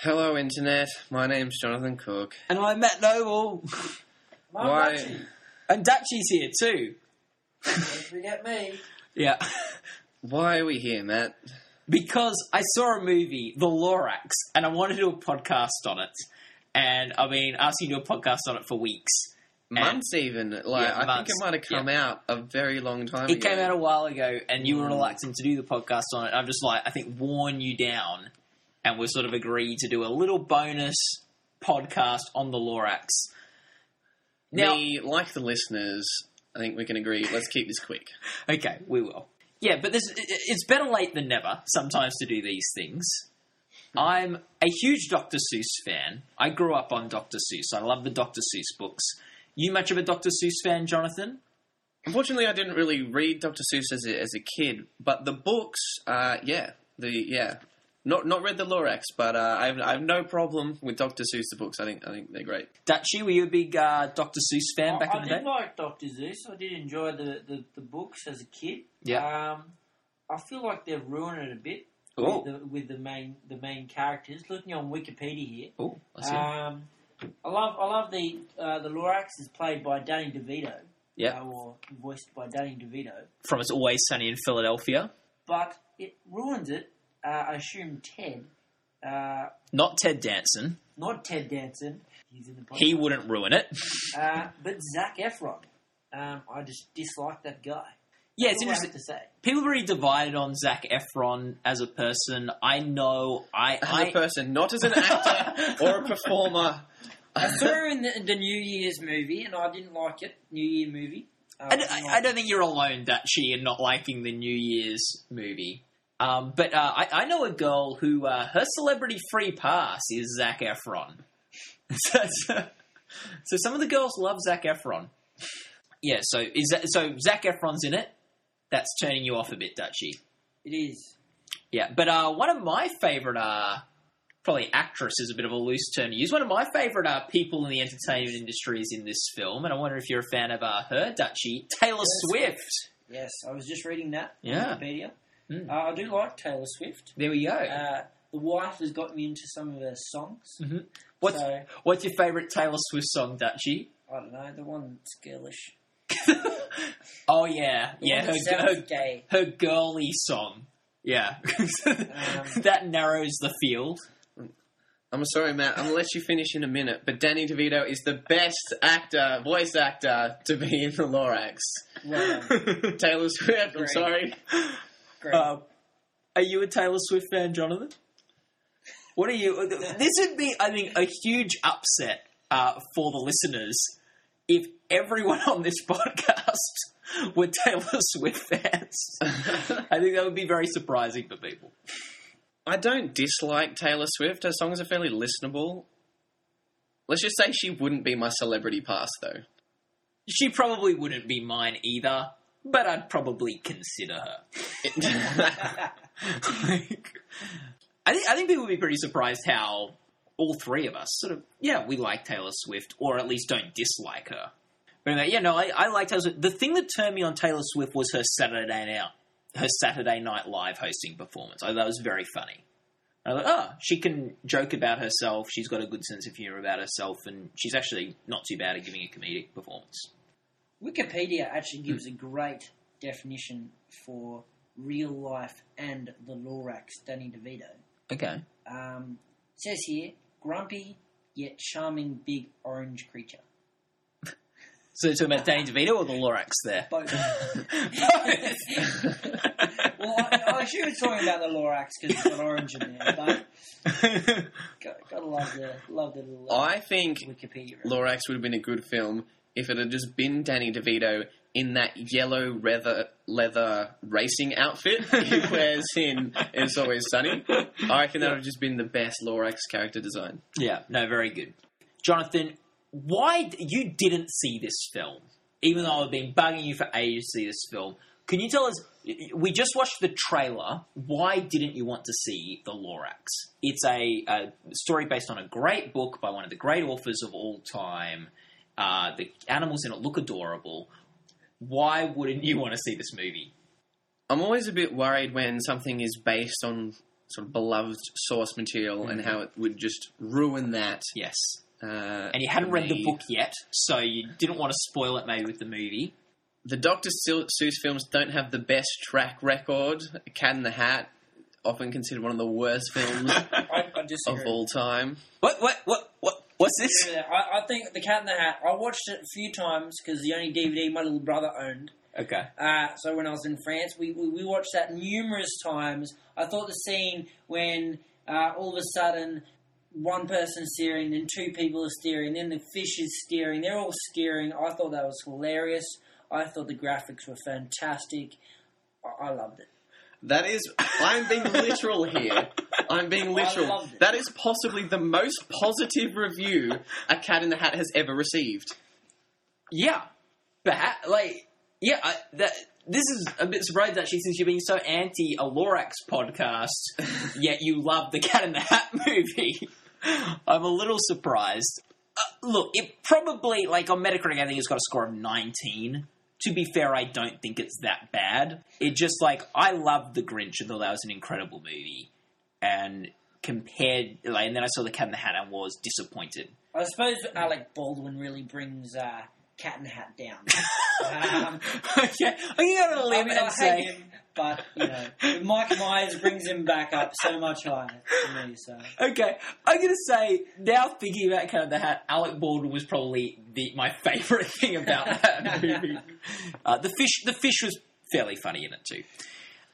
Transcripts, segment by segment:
Hello, Internet. My name's Jonathan Cook. And I'm Matt Noble. My Why- Dutchie. And Dutchy's here too. Don't forget me. Yeah. Why are we here, Matt? because I saw a movie, The Lorax, and I wanted to do a podcast on it. And I've been asking you to do a podcast on it for weeks. Months even. Like Yeah, I months. think it might have come out a very long time It ago. came out a while ago, and you were Mm. reluctant to do the podcast on it. I'm just like, I think, worn you down, and we sort of agreed to do a little bonus podcast on The Lorax. Now, Me, like the listeners, I think we can agree. Let's keep this quick. Okay, we will. Yeah, but this, it's better late than never sometimes to do these things. I'm a huge Dr. Seuss fan. I grew up on Dr. Seuss. I love the Dr. Seuss books. You much of a Dr. Seuss fan, Jonathan? Unfortunately, I didn't really read Dr. Seuss as a, as a kid, but the books, uh, yeah, the yeah, not not read the Lorax, but uh, I, have, I have no problem with Dr. Seuss the books. I think I think they're great. Dutchy, were you a big uh, Dr. Seuss fan back I, in I did like Doctor Zeus. I did enjoy the, the, the books as a kid. Yeah. Um, I feel like they've ruined it a bit with, the, with the main the main characters. Looking on Wikipedia here, Oh, let's hear. um, I love I love the uh, the Lorax is played by Danny DeVito. Yeah. uh, or voiced by Danny DeVito. From It's Always Sunny in Philadelphia. But it ruins it. Uh, I assume Ted, uh, Not Ted Danson. not Ted Danson. He's in the podcast. He wouldn't ruin it. Uh, but Zac Efron. Um, I just dislike that guy. Yeah, it's That's all interesting. to say. People are really divided on Zac Efron as a person. I know. I. As I a person, not as an actor or a performer. I saw her in the, the New Year's movie, and I didn't like it. New Year movie. Uh, I, didn't I- I don't think you're alone, Dutchy, in not liking the New Year's movie. Um, but uh, I, I know a girl who uh, her celebrity free pass is Zac Efron. so, so, so some of the girls love Zac Efron. Yeah, so is that, so Zac Efron's in it. That's turning you off a bit, Dutchy. It is. Yeah, but uh, one of my favorite, uh, probably actress is a bit of a loose term to use. One of my favorite uh, people in the entertainment industry is in this film, and I wonder if you're a fan of uh, her, Dutchy, Taylor Yes. Swift. Yes, I was just reading that Yeah. on Wikipedia. Mm. Uh, I do like Taylor Swift. There we go. Uh, the wife has got me into some of her songs. Mhm. What's So, What's your favorite Taylor Swift song, Dutchy? I don't know, the one that's girlish. oh yeah, The yeah, her, her gay. her girly song. Yeah, that narrows the field. I'm sorry, Matt. I'm gonna let you finish in a minute. But Danny DeVito is the best actor, voice actor, to be in the Lorax. Well, Taylor Swift. I'm sorry. Great. Uh, are you a Taylor Swift fan, Jonathan? What are you? This would be, I think, a huge upset uh, for the listeners if everyone on this podcast were Taylor Swift fans. I think that would be very surprising for people. I don't dislike Taylor Swift. Her songs are fairly listenable. Let's just say she wouldn't be my celebrity pass, though. She probably wouldn't be mine either, but I'd probably consider her. Like, I think I think people would be pretty surprised how all three of us sort of yeah we like Taylor Swift or at least don't dislike her. But anyway, yeah, no, I, I like Taylor Swift. The thing that turned me on Taylor Swift was her Saturday night her Saturday Night Live hosting performance. I thought that was very funny. I thought, oh, she can joke about herself. She's got a good sense of humor about herself, and she's actually not too bad at giving a comedic performance. Wikipedia actually gives a great definition for real life and the Lorax, Danny DeVito. Okay. Um, says here, grumpy yet charming big orange creature. So, talking about Danny DeVito or the Lorax there? Both. well, I, I assume it's talking about the Lorax because it's got orange in there, but got, gotta love the, love the little I think Wikipedia. Lorax would have been a good film if it had just been Danny DeVito in that yellow leather leather racing outfit he wears in It's Always Sunny. I reckon that would have just been the best Lorax character design. yeah, no, very good. Jonathan, why you didn't see this film, even though I've been bugging you for ages to see this film? Can you tell us? We just watched the trailer. Why didn't you want to see the Lorax? It's a, a story based on a great book by one of the great authors of all time. Uh, the animals in it look adorable. Why wouldn't you want to see this movie? I'm always a bit worried when something is based on sort of beloved source material and Mm-hmm. how it would just ruin that. Yes. Uh, And you hadn't read the book yet, so you didn't want to spoil it maybe with the movie. The Dr. Seuss films don't have the best track record. Cat in the Hat, often considered one of the worst films I, I of all time. What? What? What? What? What's this? Yeah, I, I think The Cat in the Hat, I watched it a few times because the only DVD my little brother owned. Okay. Uh, so when I was in France, we, we, we watched that numerous times. I thought the scene when uh, all of a sudden one person's steering, then two people are steering, then the fish is steering, they're all steering. I thought that was hilarious. I thought the graphics were fantastic. I, I loved it. That is, I'm being literal here. I'm being literal. That is possibly the most positive review a Cat in the Hat has ever received. Yeah, but like, yeah, I, that this is a bit surprised actually, since you're being so anti a Lorax podcast, yet you love the Cat in the Hat movie. I'm a little surprised. Uh, look, it probably like on Metacritic, I think it's got a score of 19. To be fair, I don't think it's that bad. It just like I loved the Grinch and thought that was an incredible movie, and compared like, and then I saw the Cat in the Hat and was disappointed. I suppose Alec Baldwin really brings uh, Cat in the Hat down. um, okay, I'm I limit mean, and say. him, but you know, Mike Myers brings him back up so much higher for me. So Okay, I'm gonna say now thinking about Cat in the Hat, Alec Baldwin was probably the my favourite thing about that movie. Uh, the fish, the fish was fairly funny in it too.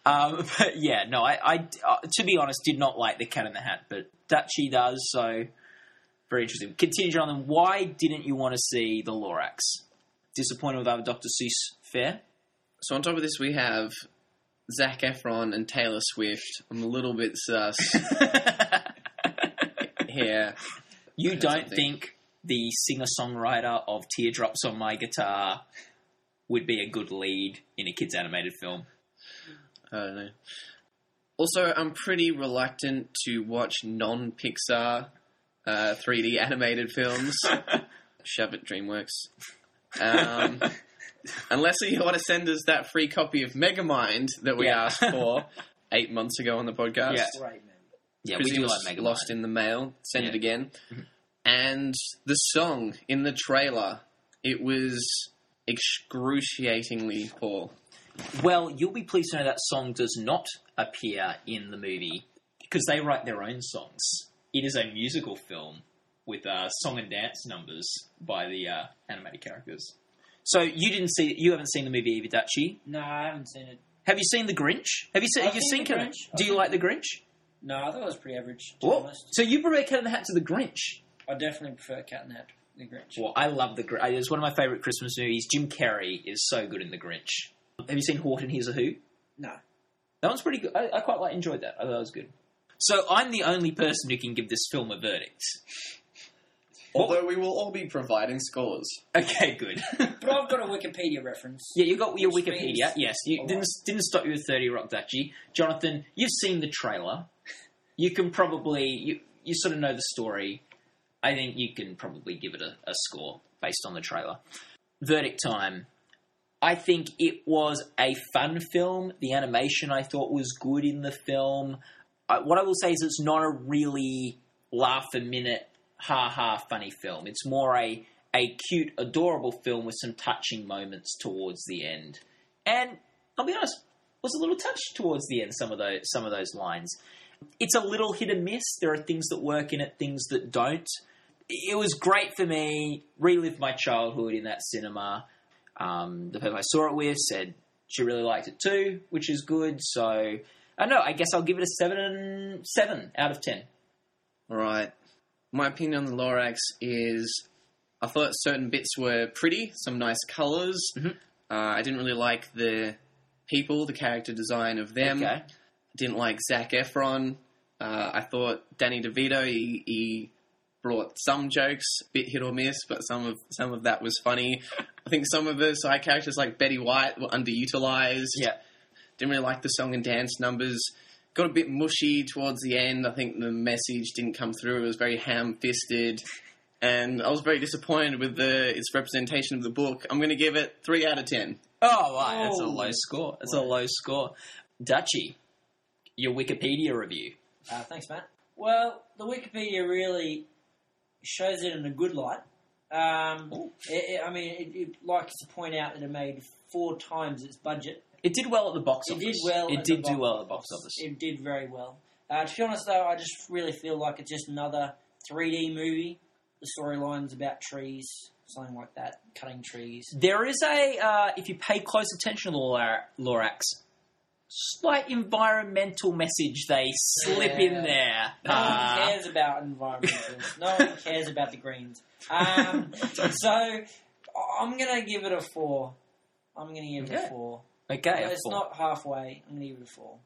Um, but yeah, no, I, I uh, to be honest, did not like the Cat in the Hat, but Dutchy does. So very interesting. Continue on. Then, why didn't you want to see the Lorax? Disappointed with our Dr. Seuss fair. So on top of this, we have Zac Efron and Taylor Swift. I'm a little bit sus here. You don't think the singer songwriter of Teardrops on My Guitar would be a good lead in a kids' animated film? I don't know. Also, I'm pretty reluctant to watch non-Pixar uh, 3D animated films. Shove it, DreamWorks. Um, unless you want to send us that free copy of Megamind that we Yeah. asked for eight months ago on the podcast. Yeah. great man. Yeah, we do like Megamind. lost in the mail. Send it again. And the song in the trailer, it was excruciatingly poor. Well, you'll be pleased to know that song does not appear in the movie because they write their own songs. It is a musical film with uh, song and dance numbers by the uh, animated characters. So you didn't see, you haven't seen the movie Dutchy. No, I haven't seen it. Have you seen the Grinch? Have you seen? I've you seen? The Grinch. Do you like the Grinch? No, I thought it was pretty average. To be What? So you prefer Cat in the Hat to the Grinch? I definitely prefer Cat in the Hat. to The Grinch. Well, I love the Grinch. Uh, it's one of my favorite Christmas movies. Jim Carrey is so good in the Grinch. Have you seen Horton Hears a Who? No. That one's pretty good. I, I quite like enjoyed that. I thought that was good. So I'm the only person who can give this film a verdict. What- Although we will all be providing scores. Okay, good. But I've got a Wikipedia reference. yeah, you got your Which Wikipedia. means- Yes, you All didn't didn't stop you at Thirty Rock Dutchy. Jonathan, you've seen the trailer. You can probably you you sort of know the story. I think you can probably give it a, a score based on the trailer. Verdict time. I think it was a fun film. The animation I thought was good in the film. I, what I will say is it's not a really laugh a minute, ha ha funny film. It's more a a cute, adorable film with some touching moments towards the end. And I'll be honest, was a little touched towards the end. Some of those some of those lines. It's a little hit and miss. There are things that work in it, things that don't. It was great for me. Relived my childhood in that cinema. Um, the person I saw it with said she really liked it too, which is good. So I don't know. I guess I'll give it a seven seven out of ten. All right. My opinion on the Lorax is I thought certain bits were pretty, some nice colors. Mhm. Uh, I didn't really like the people, the character design of them. Okay. Didn't like Zac Efron. Uh, I thought Danny DeVito, he, he brought some jokes, bit hit or miss, but some of some of that was funny. I think some of the side characters like Betty White were underutilized. Yeah. Didn't really like the song and dance numbers. Got a bit mushy towards the end. I think the message didn't come through. It was very ham fisted. And I was very disappointed with the its representation of the book. I'm going to give it 3 out of 10. Oh, right. That's a Oh. low score. That's a low score. Dutchy, your Wikipedia review. Uh, thanks, Matt. Well, the Wikipedia really shows it in a good light. Um, it, it, I mean, it, it likes to point out that it made four times its budget. It did well at the box It office. did well. It did do well at the box office. It did very well. Uh, to be honest, though, I just really feel like it's just another 3D movie. The storyline's about trees, something like that, cutting trees. There is a, uh, if you pay close attention to Lorax, slight environmental message they slip in there. No Uh, one cares about environmentals. no one cares about the greens. Um, so I'm gonna give it a four. I'm gonna give it a four. Okay, it's four. not halfway. I'm gonna give it a four.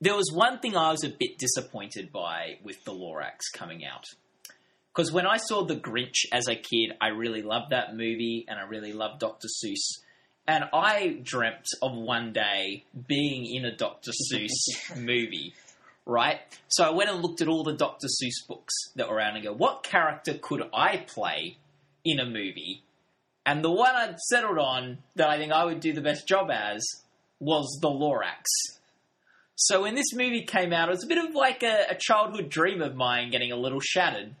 There was one thing I was a bit disappointed by with the Lorax coming out. Because when I saw The Grinch as a kid, I really loved that movie and I really loved Dr. Seuss. And I dreamt of one day being in a Dr. Seuss movie, right? So I went and looked at all the Dr. Seuss books that were around and go, what character could I play in a movie? And the one I'd settled on that I think I would do the best job as was the Lorax. So when this movie came out, it was a bit of like a, a childhood dream of mine getting a little shattered.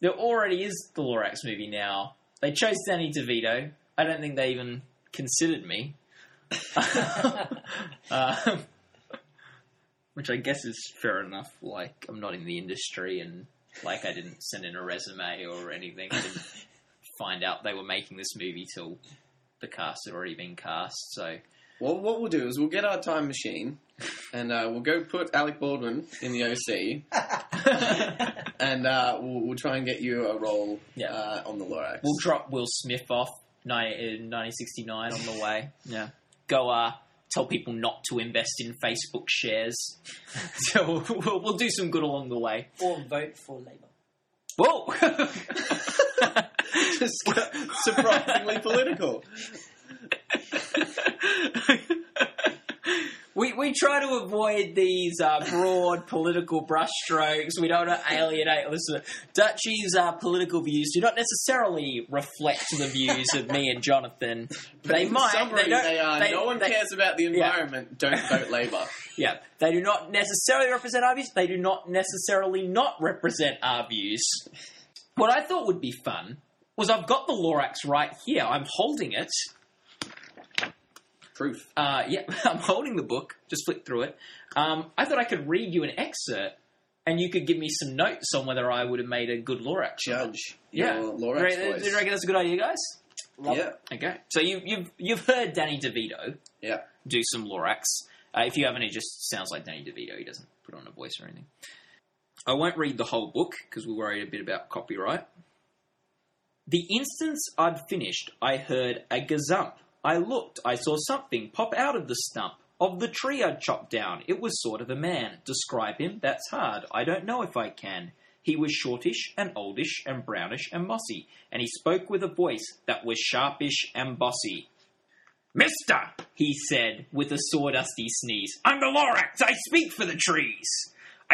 There already is the Lorax movie now. They chose Danny DeVito. I don't think they even considered me. um, which I guess is fair enough. Like, I'm not in the industry and, like, I didn't send in a resume or anything. I didn't find out they were making this movie till the cast had already been cast, so. Well, what we'll do is we'll get our time machine and uh, we'll go put Alec Baldwin in the OC and uh, we'll, we'll try and get you a role Yeah. uh, on the Lorax. We'll drop Will Smith off 90, uh, 1969 on the way. Yeah. Go uh, tell people not to invest in Facebook shares. so we'll, we'll, we'll do some good along the way. Or vote for Labour. Whoa! Surprisingly political. we, we try to avoid these uh, broad political brushstrokes. We don't want to alienate listeners. Dutchy's uh, political views do not necessarily reflect the views of me and Jonathan. They in might. Summary, they they are, they- no one they- cares about the environment. Don't vote Labour. Yeah, they do not necessarily represent our views. They do not necessarily not represent our views. What I thought would be fun was I've got the Lorax right here. I'm holding it. Proof. Uh, yeah, I'm holding the book. Just flick through it. Um, I thought I could read you an excerpt, and you could give me some notes on whether I would have made a good Lorax. Judge. Yeah. Lorax you, voice. do you reckon that's a good idea, guys? Love yeah. it. Okay. So you, you've you've heard Danny DeVito Yeah. do some Lorax. Uh, if you haven't, it just sounds like Danny DeVito. He doesn't put on a voice or anything. I won't read the whole book because we're worried a bit about copyright. The instant I'd finished, I heard a gazump. I looked. I saw something pop out of the stump of the tree I'd chopped down. It was sort of a man. Describe him? That's hard. I don't know if I can. He was shortish and oldish and brownish and mossy, and he spoke with a voice that was sharpish and bossy. Mister, he said with a sawdusty sneeze, I'm the Lorax. I speak for the trees.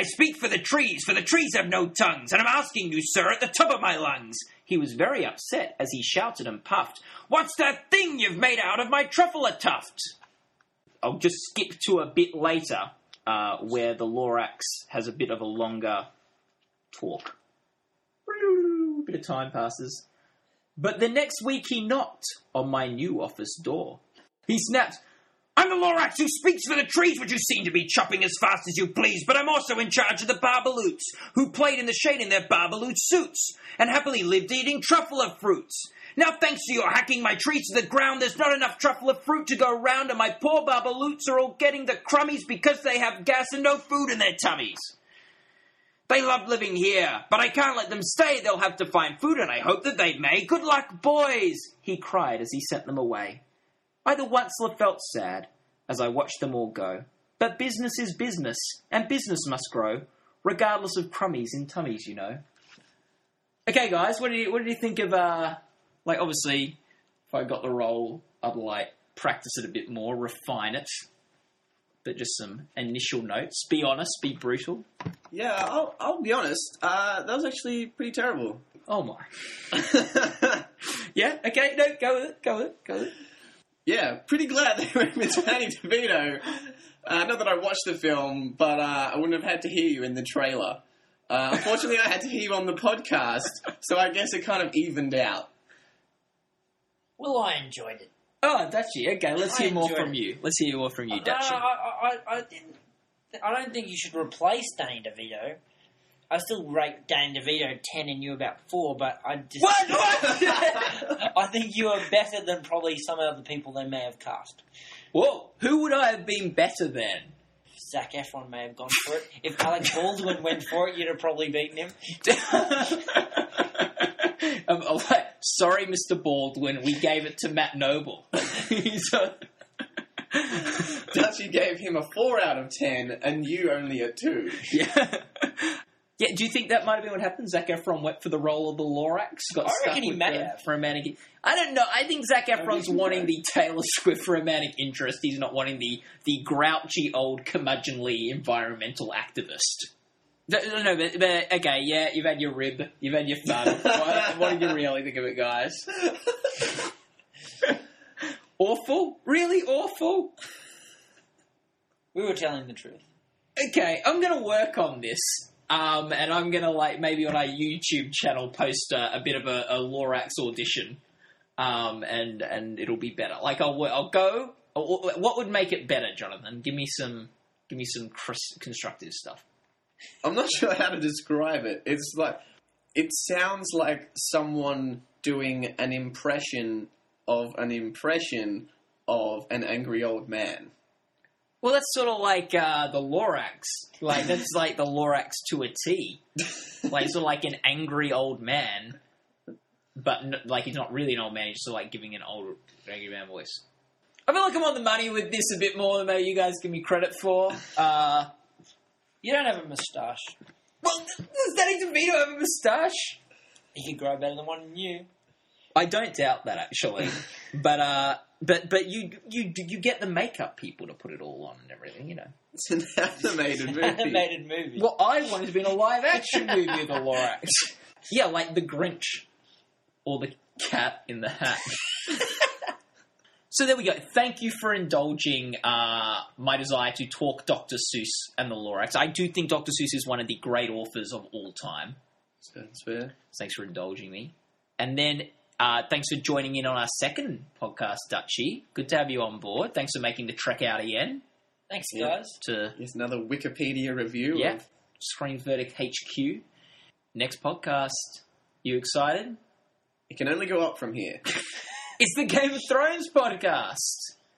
I speak for the trees, for the trees have no tongues, and I'm asking you, sir, at the top of my lungs. He was very upset as he shouted and puffed, What's that thing you've made out of my Truffula tuft? I'll just skip to a bit later uh, where the Lorax has a bit of a longer talk. A bit of time passes. But the next week he knocked on my new office door. He snapped, I'm the Lorax who speaks for the trees, which you seem to be chopping as fast as you please, but I'm also in charge of the Barbaloots, who played in the shade in their Barbaloot suits, and happily lived eating Truffula Fruits. Now, thanks to your hacking my trees to the ground, there's not enough Truffula Fruit to go round, and my poor Barbaloots are all getting the crummies because they have gas and no food in their tummies. They love living here, but I can't let them stay. They'll have to find food, and I hope that they may. Good luck, boys! He cried as he sent them away. I the once felt sad as I watched them all go. But business is business, and business must grow, regardless of crummies in tummies, you know. Okay, guys, what did you what did you think of? uh Like, obviously, if I got the role, I'd like practice it a bit more, refine it. But just some initial notes. Be honest, be brutal. Yeah, I'll, I'll be honest. Uh, that was actually pretty terrible. Oh my. Yeah. Okay. No. Go with it. Go with it. Go with it. Yeah, pretty glad they went with Danny DeVito. Uh, not that I watched the film, but uh, I wouldn't have had to hear you in the trailer. Uh, unfortunately, I had to hear you on the podcast, so I guess it kind of evened out. Well, I enjoyed it. Oh, Dutchy. Okay, let's I hear more enjoyed from it. you. Let's hear more from you, Uh, Dutchy. I, I, I, I didn't. I don't think you should replace Danny DeVito. I still rate Danny DeVito ten and you about four, but I just What? What? I think you are better than probably some of the people they may have cast. Whoa, who would I have been better than? Zac Efron may have gone for it. If Alec Baldwin went for it, you'd have probably beaten him. um, like, sorry, Mr. Baldwin, we gave it to Matt Noble. A- Dutchy gave him a 4 out of 10, and you only a 2. yeah. Yeah, do you think that might have been what happened? Zac Efron went for the role of the Lorax, got I stuck reckon he with may the have. romantic. I don't know. I think Zac Efron's think wanting so. the Taylor Swift romantic interest. He's not wanting the the grouchy old curmudgeonly environmental activist. No, no, no, but, but okay, yeah, you've had your rib, you've had your fun. what, what did you really think of it, guys? awful, really awful. We were telling the truth. Okay, I'm gonna work on this. Um, and I'm gonna like maybe on our YouTube channel post a, a bit of a, a Lorax audition, um, and and it'll be better. Like I'll I'll go. What would make it better, Jonathan? Give me some give me some constructive stuff. I'm not sure how to describe it. It's like it sounds like someone doing an impression of an impression of an angry old man. Well, that's sort of like uh, the Lorax. Like that's like the Lorax to a T. Like sort of like an angry old man, but n- like he's not really an old man. He's just like giving an old angry man voice. I feel like I'm on the money with this a bit more than maybe you guys give me credit for. Uh, You don't have a moustache. well, does Danny DeVito have a moustache? He could grow better than one than you. I don't doubt that actually, but uh, but but you you you get the makeup people to put it all on and everything, you know. It's an animated movie. Animated movie. Well, I wanted to be in a live action movie of the Lorax. Yeah, like The Grinch or The Cat in the Hat. so there we go. Thank you for indulging uh, my desire to talk Dr. Seuss and the Lorax. I do think Dr. Seuss is one of the great authors of all time. That's fair. Thanks for indulging me. And then uh, thanks for joining in on our second podcast, Dutchy. Good to have you on board. Thanks for making the trek out again Thanks, Yeah. guys. to Here's another Wikipedia review. Yeah. Of, Screen Verdict HQ. Next podcast. You excited? it can only go up from here. It's the Game of Thrones podcast.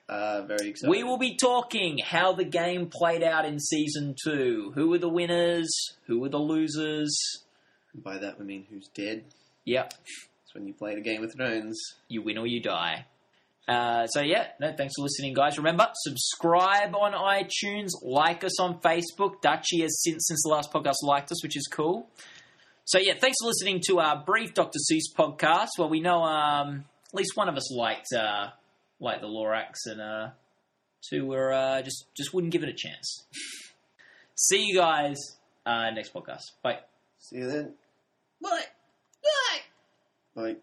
Uh, very excited. We will be talking how the game played out in season two. Who were the winners? Who were the losers? By that we mean who's dead. Yep, It's when you play the Game of Thrones. you win or you die. Uh, so yeah, no, thanks for listening, guys. Remember, subscribe on iTunes, like us on Facebook. Dutchy has since since the last podcast liked us, which is cool. So yeah, thanks for listening to our brief Dr. Seuss podcast. Well, we know um, at least one of us liked uh, liked the Lorax, and uh, two were uh, just just wouldn't give it a chance. See you guys uh, next podcast. Bye. See you then. Bye. Bye. Bye.